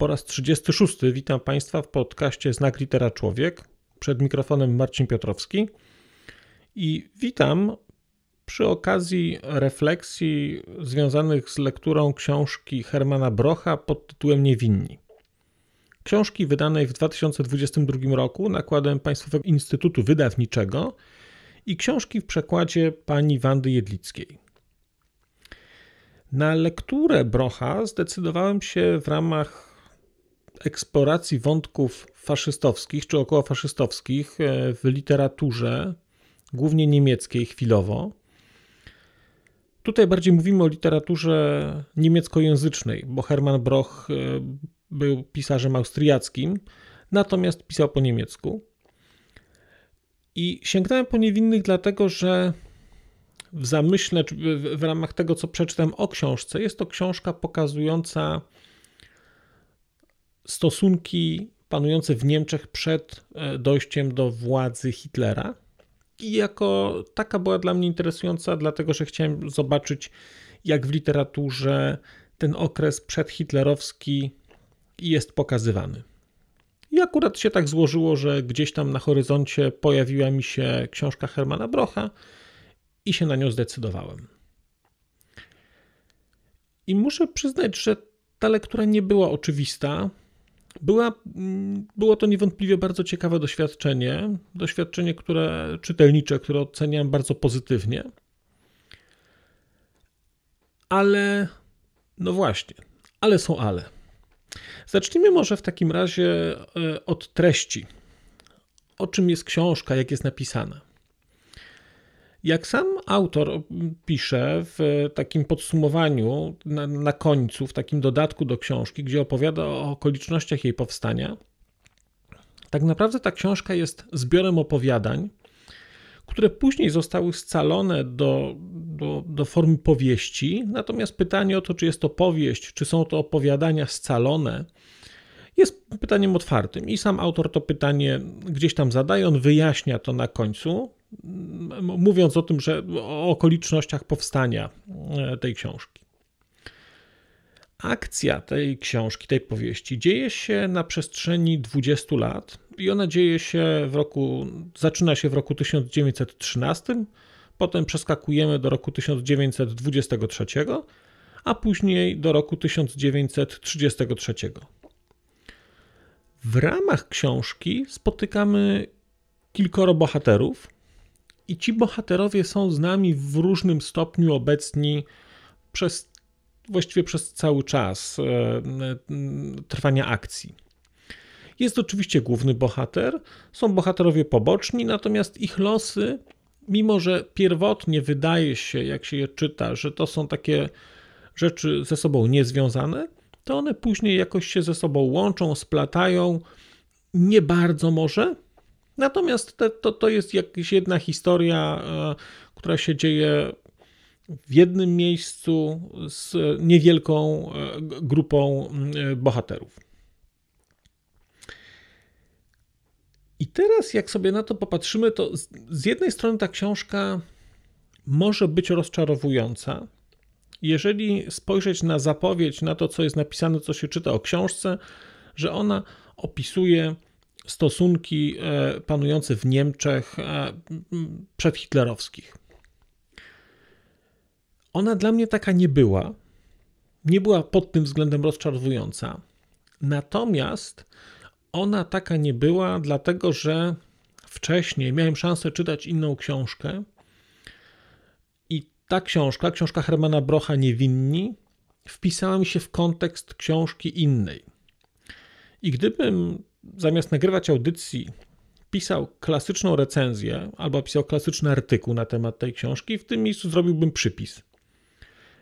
Po raz 36 witam Państwa w podcaście Znak Litera Człowiek. Przed mikrofonem Marcin Piotrowski. I witam przy okazji refleksji związanych z lekturą książki Hermana Brocha pod tytułem Niewinni. Książki wydanej w 2022 roku nakładem Państwowego Instytutu Wydawniczego i książki w przekładzie pani Wandy Jedlickiej. Na lekturę Brocha zdecydowałem się w ramach eksploracji wątków faszystowskich czy okołofaszystowskich e, w literaturze, głównie niemieckiej chwilowo. Tutaj bardziej mówimy o literaturze niemieckojęzycznej, bo Hermann Broch e, był pisarzem austriackim, natomiast pisał po niemiecku. I sięgnąłem po niewinnych, dlatego że w zamyśle, w ramach tego, co przeczytałem o książce, jest to książka pokazująca stosunki panujące w Niemczech przed e, dojściem do władzy Hitlera. I jako taka była dla mnie interesująca, dlatego że chciałem zobaczyć, jak w literaturze ten okres przedhitlerowski jest pokazywany. I akurat się tak złożyło, że gdzieś tam na horyzoncie pojawiła mi się książka Hermana Brocha i się na nią zdecydowałem. I muszę przyznać, że ta lektura nie była oczywista. Była, mm, było to niewątpliwie bardzo ciekawe doświadczenie. Doświadczenie, które czytelnicze, które oceniam bardzo pozytywnie. Ale, no właśnie, ale są ale. Zacznijmy może w takim razie e, od treści. O czym jest książka, jak jest napisana. Jak sam autor pisze w takim podsumowaniu na, na, końcu, w takim dodatku do książki, gdzie opowiada o okolicznościach jej powstania, tak naprawdę ta książka jest zbiorem opowiadań, które później zostały scalone do, do, do formy powieści. Natomiast pytanie o to, czy jest to powieść, czy są to opowiadania scalone, jest pytaniem otwartym. I sam autor to pytanie gdzieś tam zadaje, on wyjaśnia to na końcu, mówiąc o tym, że o okolicznościach powstania e, tej książki. Akcja tej książki, tej powieści dzieje się na przestrzeni 20 lat i ona dzieje się w roku, zaczyna się w roku 1913, potem przeskakujemy do roku 1923, a później do roku 1933. W ramach książki spotykamy kilkoro bohaterów, i ci bohaterowie są z nami w różnym stopniu obecni przez właściwie przez cały czas e, trwania akcji. Jest oczywiście główny bohater, są bohaterowie poboczni, natomiast ich losy, mimo że pierwotnie wydaje się, jak się je czyta, że to są takie rzeczy ze sobą niezwiązane, to one później jakoś się ze sobą łączą, splatają. Nie bardzo może, Natomiast te, to, to jest jakaś jedna historia, e, która się dzieje w jednym miejscu z niewielką e, grupą e, bohaterów. I teraz, jak sobie na to popatrzymy, to z jednej strony ta książka może być rozczarowująca. Jeżeli spojrzeć na zapowiedź, na to, co jest napisane, co się czyta o książce, że ona opisuje stosunki e, panujące w Niemczech e, przedhitlerowskich. Ona dla mnie taka nie była. Nie była pod tym względem rozczarowująca. Natomiast ona taka nie była, dlatego że wcześniej miałem szansę czytać inną książkę. I ta książka, książka Hermana Brocha Niewinni, wpisała mi się w kontekst książki innej. I gdybym zamiast nagrywać audycji, pisał klasyczną recenzję albo pisał klasyczny artykuł na temat tej książki, w tym miejscu zrobiłbym przypis.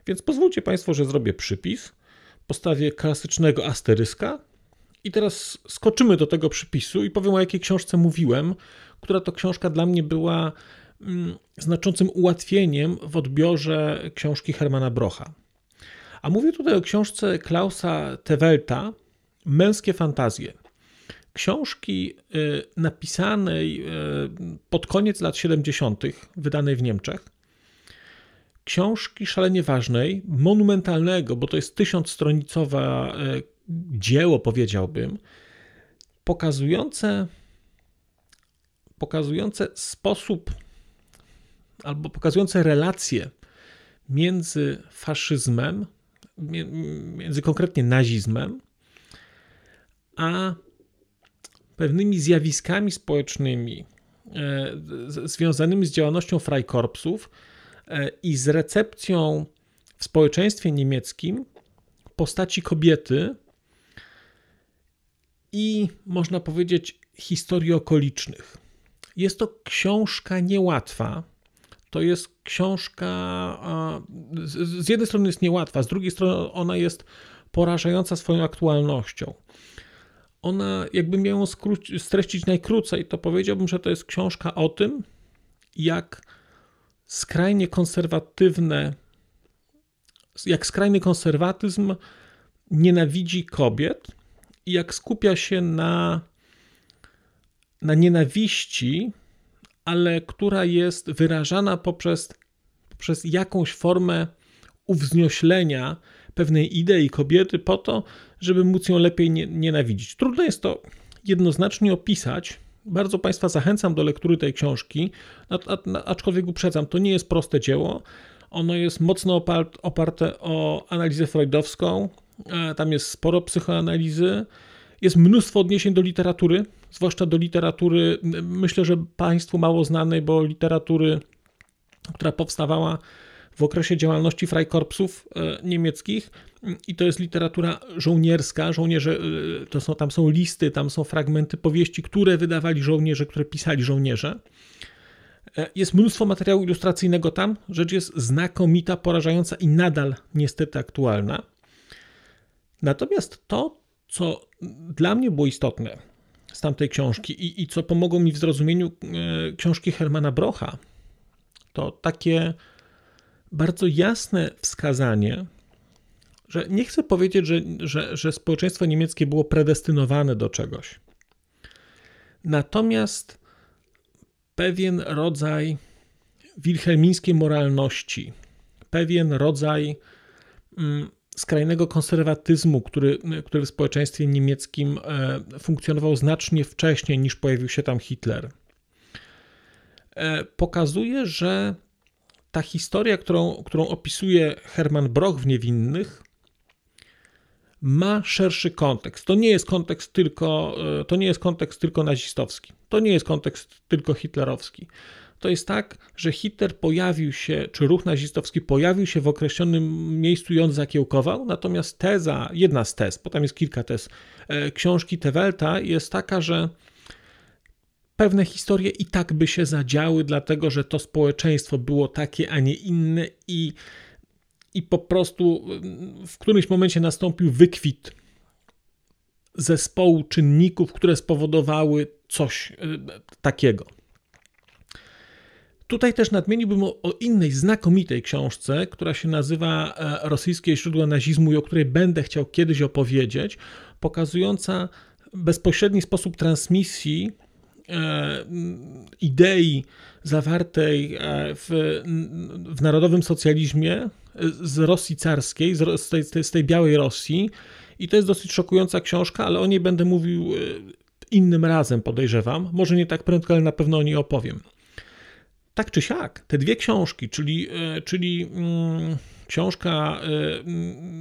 Więc pozwólcie Państwo, że zrobię przypis, postawię klasycznego asteryska I teraz skoczymy do tego przypisu i powiem o jakiej książce mówiłem, która to książka dla mnie była mm, znaczącym ułatwieniem w odbiorze książki Hermana Brocha. A mówię tutaj o książce Klausa Tewelta Męskie fantazje. Książki y, napisanej y, pod koniec lat 70., wydanej w Niemczech. Książki szalenie ważnej, monumentalnego, bo to jest tysiącstronicowe dzieło, powiedziałbym, pokazujące, pokazujące sposób albo pokazujące relacje między faszyzmem, między konkretnie nazizmem, a pewnymi zjawiskami społecznymi e, związanymi z działalnością Freikorpsów e, i z recepcją w społeczeństwie niemieckim postaci kobiety i można powiedzieć historii okolicznych. Jest to książka niełatwa. To jest książka, z jednej strony jest niełatwa, z drugiej strony ona jest porażająca swoją aktualnością. Ona, jakbym miał ją streścić najkrócej, to powiedziałbym, że to jest książka o tym, jak skrajnie konserwatywne, jak skrajny konserwatyzm nienawidzi kobiet i jak skupia się na, na nienawiści, ale która jest wyrażana poprzez, poprzez jakąś formę uwznioślenia pewnej idei kobiety po to, żeby móc ją lepiej nie, nienawidzić. Trudno jest to jednoznacznie opisać. Bardzo Państwa zachęcam do lektury tej książki, aczkolwiek uprzedzam, to nie jest proste dzieło. Ono jest mocno oparte o analizę freudowską, e, tam jest sporo psychoanalizy, jest mnóstwo odniesień do literatury, zwłaszcza do literatury, myślę, że Państwu mało znanej, bo literatury, która powstawała w okresie działalności Freikorpsów e, niemieckich i to jest literatura żołnierska, żołnierze, e, to są, tam są listy, tam są fragmenty powieści, które wydawali żołnierze, które pisali żołnierze. E, jest mnóstwo materiału ilustracyjnego tam, rzecz jest znakomita, porażająca i nadal niestety aktualna. Natomiast to, co dla mnie było istotne z tamtej książki i, i co pomogło mi w zrozumieniu książki Hermana Brocha, to takie bardzo jasne wskazanie, że nie chcę powiedzieć, że, że, że społeczeństwo niemieckie było predestynowane do czegoś. Natomiast pewien rodzaj wilhelmińskiej moralności, pewien rodzaj mm, skrajnego konserwatyzmu, który, który w społeczeństwie niemieckim e, funkcjonował znacznie wcześniej niż pojawił się tam Hitler, e, pokazuje, że ta historia, którą, którą opisuje Hermann Broch w Niewinnych, ma szerszy kontekst. To nie jest kontekst tylko, e, to nie jest kontekst tylko nazistowski. To nie jest kontekst tylko hitlerowski. To jest tak, że Hitler pojawił się, czy ruch nazistowski pojawił się w określonym miejscu i on zakiełkował, natomiast teza, jedna z tez, bo tam jest kilka tez, e, książki Tewelta jest taka, że pewne historie i tak by się zadziały, dlatego że to społeczeństwo było takie, a nie inne i i po prostu w którymś momencie nastąpił wykwit zespołu czynników, które spowodowały coś e, takiego. Tutaj też nadmieniłbym o, o, innej znakomitej książce, która się nazywa e, Rosyjskie źródła nazizmu i o której będę chciał kiedyś opowiedzieć, pokazująca bezpośredni sposób transmisji idei zawartej w, w narodowym socjalizmie z Rosji carskiej, z tej, z tej białej Rosji. I to jest dosyć szokująca książka, ale o niej będę mówił e, innym razem, podejrzewam. Może nie tak prędko, ale na pewno o niej opowiem. Tak czy siak, te dwie książki, czyli, e, czyli mm, książka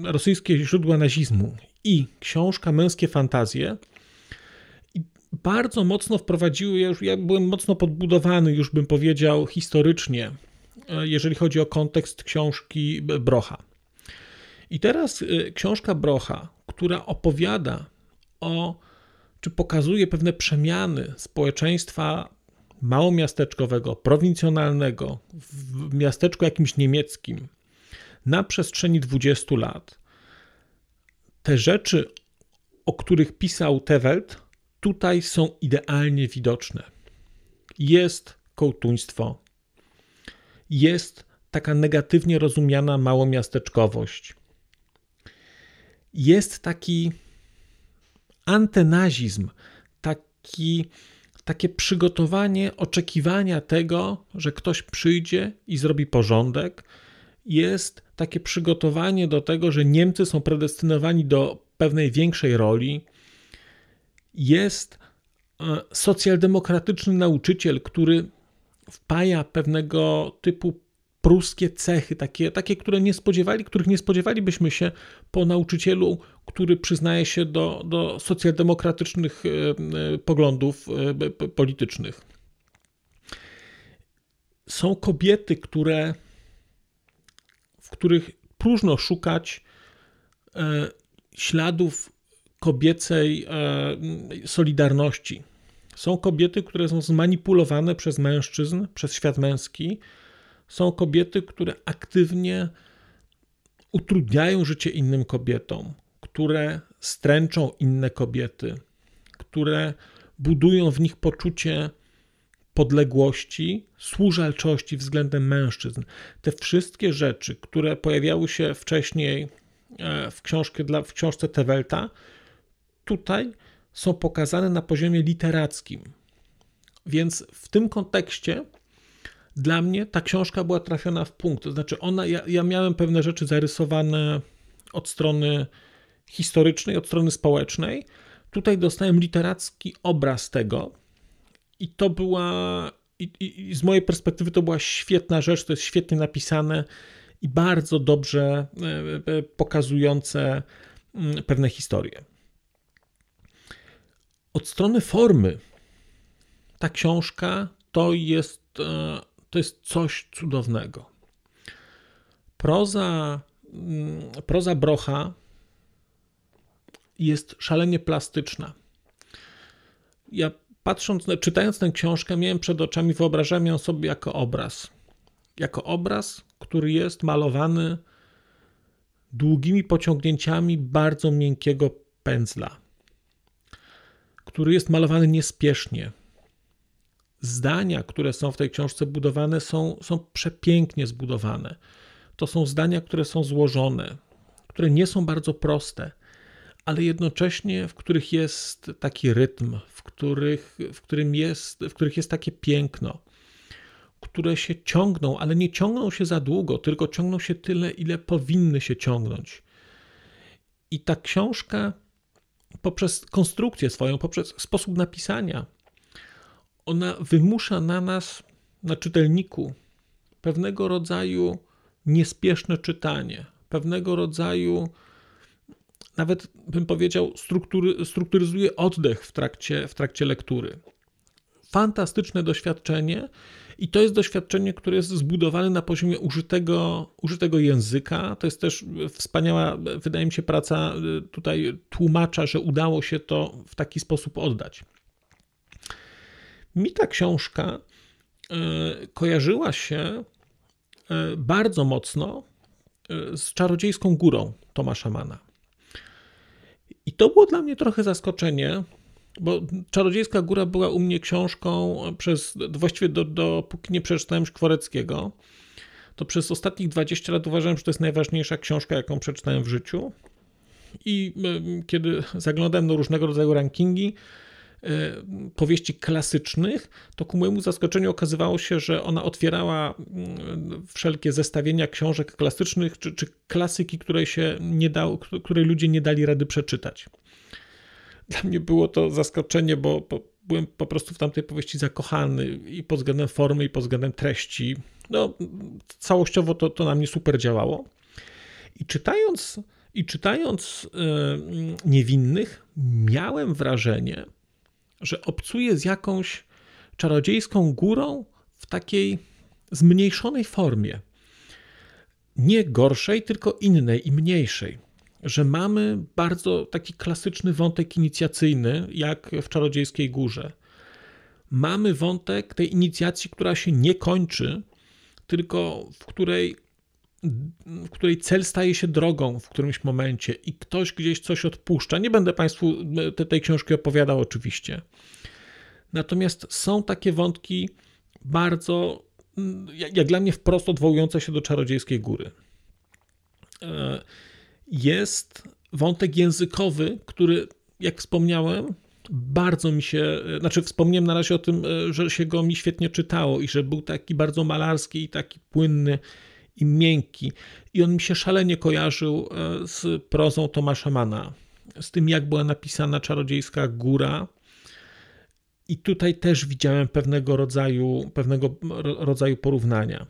Rosyjskie źródła nazizmu i książka Męskie fantazje, bardzo mocno wprowadziły, ja, już, ja byłem mocno podbudowany, już bym powiedział, historycznie E, jeżeli chodzi o kontekst książki Brocha. I teraz e, książka Brocha, która opowiada o, czy pokazuje pewne przemiany społeczeństwa małomiasteczkowego, prowincjonalnego, w miasteczku jakimś niemieckim na przestrzeni 20 lat. Te rzeczy, o których pisał Tewelt, tutaj są idealnie widoczne. Jest kołtuństwo, jest taka negatywnie rozumiana małomiasteczkowość, jest taki antenazizm, taki, takie przygotowanie oczekiwania tego, że ktoś przyjdzie i zrobi porządek. Jest takie przygotowanie do tego, że Niemcy są predestynowani do pewnej większej roli. Jest e, socjaldemokratyczny nauczyciel, który wpaja pewnego typu pruskie cechy, takie, takie które nie spodziewali, których nie spodziewalibyśmy się po nauczycielu, który przyznaje się do, do socjaldemokratycznych e, e, poglądów politycznych. Są kobiety, które, w których próżno szukać śladów kobiecej solidarności. Są kobiety, które są zmanipulowane przez mężczyzn, przez świat męski, są kobiety, które aktywnie utrudniają życie innym kobietom, które stręczą inne kobiety, które budują w nich poczucie podległości, służalczości względem mężczyzn. Te wszystkie rzeczy, które pojawiały się wcześniej e, w, w książce Tewelta, tutaj są pokazane na poziomie literackim. Więc w tym kontekście dla mnie ta książka była trafiona w punkt. To znaczy, ona, ja, ja miałem pewne rzeczy zarysowane od strony historycznej, od strony społecznej. Tutaj dostałem literacki obraz tego, i to była, i, i, z mojej perspektywy, to była świetna rzecz. To jest świetnie napisane i bardzo dobrze e, e, pokazujące mm, pewne historie. Od strony formy, ta książka to jest e, to jest coś cudownego. Proza, mm, proza Brocha jest szalenie plastyczna. Ja patrząc, czytając tę książkę, miałem przed oczami, wyobrażałem ją sobie jako obraz. Jako obraz, który jest malowany długimi pociągnięciami bardzo miękkiego pędzla, który jest malowany niespiesznie, zdania, które są w tej książce budowane, są, są przepięknie zbudowane. To są zdania, które są złożone, które nie są bardzo proste, ale jednocześnie w których jest taki rytm, w, których, w, którym jest, w których jest takie piękno, które się ciągną, ale nie ciągną się za długo, tylko ciągną się tyle, ile powinny się ciągnąć. I ta książka poprzez konstrukcję swoją, poprzez sposób napisania, ona wymusza na nas, na czytelniku, pewnego rodzaju niespieszne czytanie, pewnego rodzaju, nawet bym powiedział, struktury, strukturyzuje oddech w trakcie, w trakcie lektury. Fantastyczne doświadczenie, i to jest doświadczenie, które jest zbudowane na poziomie użytego, użytego języka. To jest też wspaniała, wydaje mi się, praca y, tutaj tłumacza, że udało się to w taki sposób oddać. Mi ta książka e, kojarzyła się e, bardzo mocno z Czarodziejską Górą Tomasza Mana. I to było dla mnie trochę zaskoczenie, bo Czarodziejska Góra była u mnie książką przez, właściwie do, dopóki nie przeczytałem Szkworeckiego, to przez ostatnich 20 lat uważałem, że to jest najważniejsza książka, jaką przeczytałem w życiu. I kiedy zaglądałem do różnego rodzaju rankingi, E, powieści klasycznych, to ku mojemu zaskoczeniu okazywało się, że ona otwierała wszelkie zestawienia książek klasycznych czy, czy klasyki, której, się nie dał, której ludzie nie dali rady przeczytać. Dla mnie było to zaskoczenie, bo, bo byłem po prostu w tamtej powieści zakochany i pod względem formy, i pod względem treści. No, całościowo to, to na mnie super działało. I czytając, i czytając yy, Niewinnych, miałem wrażenie, że obcuje z jakąś czarodziejską górą w takiej zmniejszonej formie. Nie gorszej, tylko innej i mniejszej. Że mamy bardzo taki klasyczny wątek inicjacyjny, jak w Czarodziejskiej Górze. Mamy wątek tej inicjacji, która się nie kończy, tylko w której w której cel staje się drogą w którymś momencie i ktoś gdzieś coś odpuszcza. Nie będę Państwu te, tej książki opowiadał, oczywiście. Natomiast są takie wątki bardzo, jak, dla mnie, wprost odwołujące się do czarodziejskiej góry. Jest wątek językowy, który, jak wspomniałem, bardzo mi się, znaczy wspomniałem na razie o tym, e, że się go mi świetnie czytało i że był taki bardzo malarski i taki płynny i miękki. I on mi się szalenie kojarzył e, z prozą Tomasza Mana, z tym jak była napisana Czarodziejska Góra. I tutaj też widziałem pewnego rodzaju, pewnego rodzaju porównania.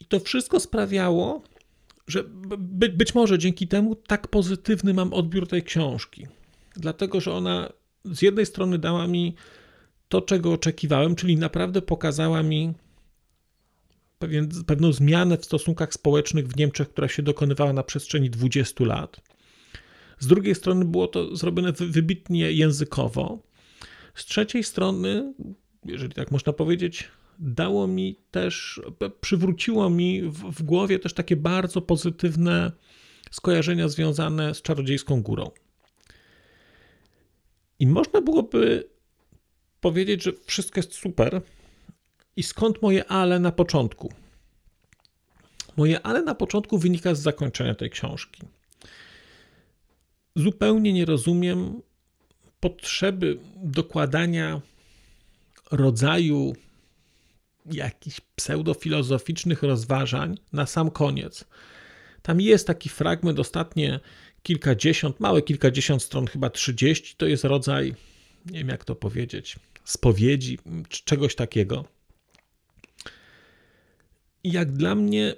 I to wszystko sprawiało, że by, być może dzięki temu tak pozytywny mam odbiór tej książki. Dlatego, że ona z jednej strony dała mi to, czego oczekiwałem, czyli naprawdę pokazała mi pewien, pewną zmianę w stosunkach społecznych w Niemczech, która się dokonywała na przestrzeni 20 lat. Z drugiej strony było to zrobione wybitnie językowo. Z trzeciej strony, jeżeli tak można powiedzieć, dało mi też, przywróciło mi w, w głowie też takie bardzo pozytywne skojarzenia związane z czarodziejską górą. I można byłoby powiedzieć, że wszystko jest super. I skąd moje ale na początku? Moje ale na początku wynika z zakończenia tej książki. Zupełnie nie rozumiem potrzeby dokładania rodzaju jakichś pseudofilozoficznych rozważań na sam koniec. Tam jest taki fragment, ostatnie kilkadziesiąt, małe kilkadziesiąt stron, chyba trzydzieści, to jest rodzaj, nie wiem jak to powiedzieć, spowiedzi, czegoś takiego. Jak dla mnie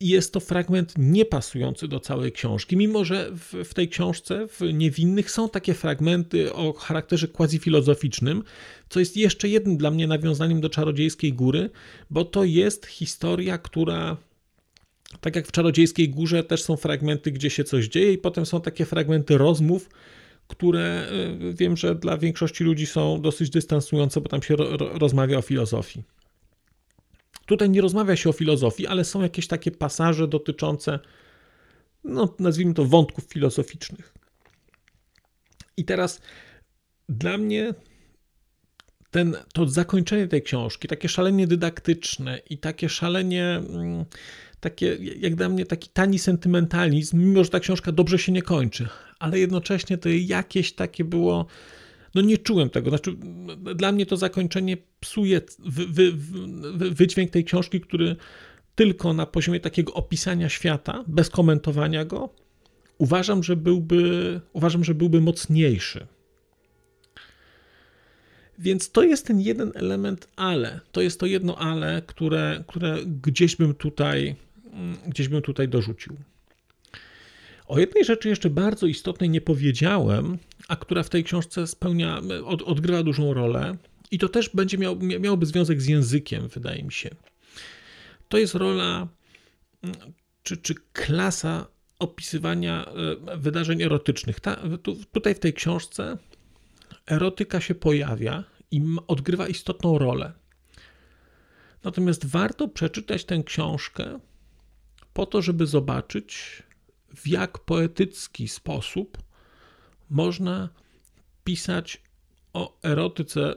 jest to fragment niepasujący do całej książki, mimo że w, w, tej książce, w Niewinnych, są takie fragmenty o charakterze quasi-filozoficznym, co jest jeszcze jednym dla mnie nawiązaniem do Czarodziejskiej Góry, bo to jest historia, która tak jak w Czarodziejskiej Górze też są fragmenty, gdzie się coś dzieje i potem są takie fragmenty rozmów, które y, wiem, że dla większości ludzi są dosyć dystansujące, bo tam się ro, rozmawia o filozofii. Tutaj nie rozmawia się o filozofii, ale są jakieś takie pasaże dotyczące, no nazwijmy to, wątków filozoficznych. I teraz dla mnie ten, to zakończenie tej książki, takie szalenie dydaktyczne i takie szalenie, mm, takie, jak dla mnie, taki tani sentymentalizm, mimo że ta książka dobrze się nie kończy, ale jednocześnie to jakieś takie było no nie czułem tego. Znaczy, dla mnie to zakończenie psuje wy, wy, wy, wydźwięk tej książki, który tylko na poziomie takiego opisania świata, bez komentowania go, uważam, że byłby, uważam, że byłby mocniejszy. Więc to jest ten jeden element, ale to jest to jedno ale, które, które gdzieś bym tutaj, gdzieś bym tutaj dorzucił. O jednej rzeczy jeszcze bardzo istotnej nie powiedziałem, a która w tej książce spełnia, od, odgrywa dużą rolę, i to też będzie miał, miałoby związek z językiem, wydaje mi się. To jest rola, czy, czy klasa opisywania e, wydarzeń erotycznych. Ta, tu, tutaj w tej książce erotyka się pojawia i odgrywa istotną rolę. Natomiast warto przeczytać tę książkę po to, żeby zobaczyć, w jak poetycki sposób można pisać o erotyce,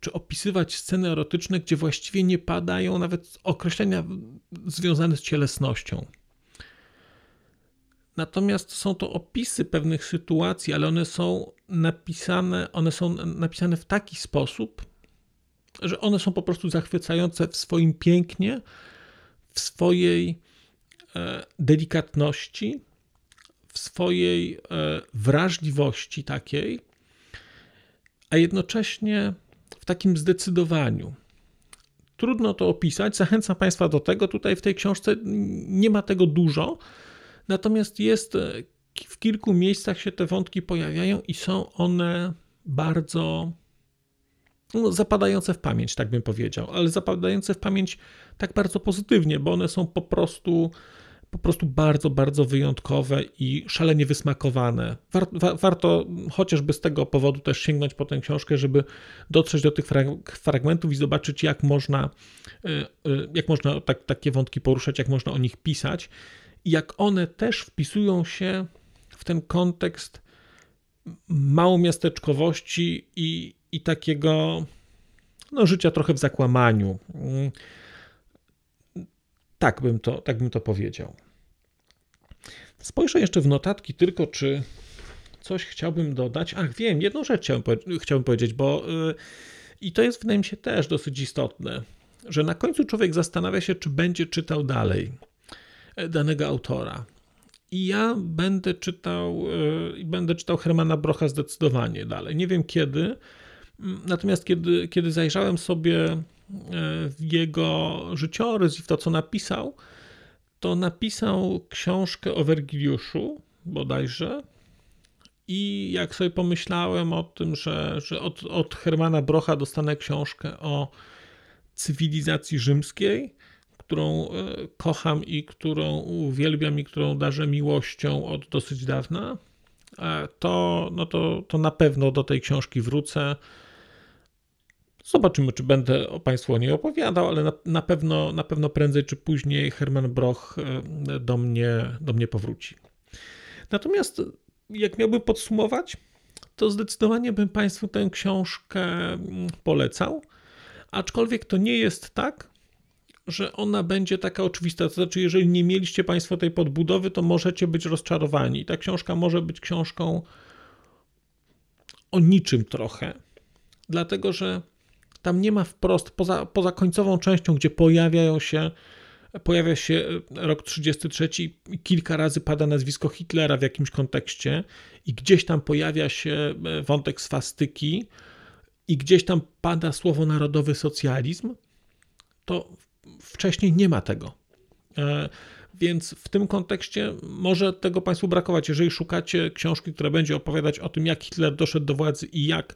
czy opisywać sceny erotyczne, gdzie właściwie nie padają nawet określenia związane z cielesnością. Natomiast są to opisy pewnych sytuacji, ale one są napisane, one są napisane w taki sposób, że one są po prostu zachwycające w swoim pięknie, w swojej e, delikatności, w swojej e, wrażliwości takiej, a jednocześnie w takim zdecydowaniu. Trudno to opisać, zachęcam Państwa do tego. Tutaj w tej książce nie ma tego dużo, natomiast jest e, w kilku miejscach się te wątki pojawiają i są one bardzo no, zapadające w pamięć, tak bym powiedział, ale zapadające w pamięć tak bardzo pozytywnie, bo one są po prostu po prostu bardzo, bardzo wyjątkowe i szalenie wysmakowane. War, wa, warto chociażby z tego powodu też sięgnąć po tę książkę, żeby dotrzeć do tych fragmentów i zobaczyć, jak można, e, e, jak można tak, takie wątki poruszać, jak można o nich pisać i jak one też wpisują się w ten kontekst małomiasteczkowości i, i takiego no, życia trochę w zakłamaniu. Mm. Tak bym, to, tak bym to powiedział. Spojrzę jeszcze w notatki tylko, czy coś chciałbym dodać. Ach, wiem, jedną rzecz chciałbym powiedzieć, bo yy, i to jest wydaje mi się też dosyć istotne, że na końcu człowiek zastanawia się, czy będzie czytał dalej e, danego autora. I ja będę czytał, yy, będę czytał Hermana Brocha zdecydowanie dalej. Nie wiem kiedy, natomiast kiedy, kiedy zajrzałem sobie w jego życiorys i w to, co napisał, to napisał książkę o Wergiliuszu bodajże. I jak sobie pomyślałem o tym, że, że od, od Hermana Brocha dostanę książkę o cywilizacji rzymskiej, którą e, kocham i którą uwielbiam i którą darzę miłością od dosyć dawna, e, to, no to, to na pewno do tej książki wrócę. Zobaczymy, czy będę Państwu o niej opowiadał, ale na, na, pewno, na pewno prędzej czy później Herman Broch e, do mnie, do mnie powróci. Natomiast jak miałbym podsumować, to zdecydowanie bym Państwu tę książkę mm, polecał, aczkolwiek to nie jest tak, że ona będzie taka oczywista. To znaczy, jeżeli nie mieliście Państwo tej podbudowy, to możecie być rozczarowani. Ta książka może być książką o niczym trochę, dlatego że tam nie ma wprost, poza, poza końcową częścią, gdzie pojawiają się, pojawia się rok 33 i kilka razy pada nazwisko Hitlera w jakimś kontekście i gdzieś tam pojawia się e, wątek swastyki i gdzieś tam pada słowo narodowy socjalizm, to wcześniej nie ma tego. E, więc w tym kontekście może tego Państwu brakować. Jeżeli szukacie książki, która będzie opowiadać o tym, jak Hitler doszedł do władzy i jak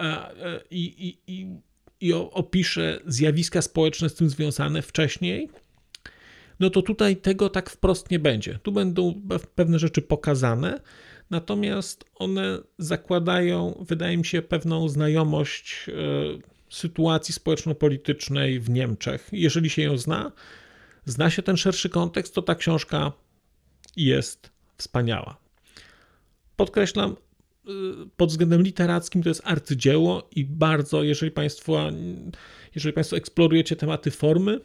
e, i, i, i i opiszę zjawiska społeczne z tym związane wcześniej, no to tutaj tego tak wprost nie będzie. Tu będą pewne rzeczy pokazane, natomiast one zakładają, wydaje mi się, pewną znajomość e, sytuacji społeczno-politycznej w Niemczech. Jeżeli się ją zna, zna się ten szerszy kontekst, to ta książka jest wspaniała. Podkreślam, pod względem literackim to jest arcydzieło i bardzo, jeżeli Państwo, jeżeli Państwo eksplorujecie tematy formy,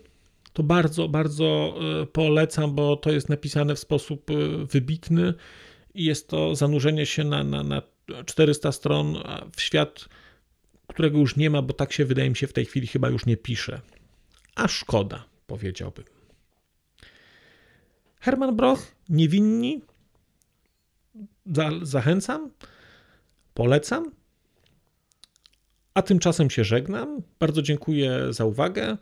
to bardzo, bardzo e, polecam, bo to jest napisane w sposób e, wybitny i jest to zanurzenie się na, na, na 400 stron w świat, którego już nie ma, bo tak się wydaje mi się w tej chwili chyba już nie pisze. A szkoda, powiedziałbym. Herman Broch, niewinni. Zachęcam. Polecam. A tymczasem się żegnam. Bardzo dziękuję za uwagę.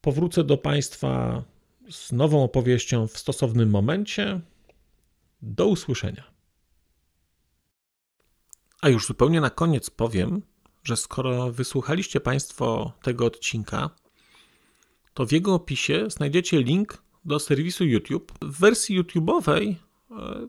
Powrócę do Państwa z nową opowieścią w stosownym momencie. Do usłyszenia. A już zupełnie na koniec powiem, że skoro wysłuchaliście Państwo tego odcinka, to w jego opisie znajdziecie link do serwisu YouTube. W wersji YouTube'owej e,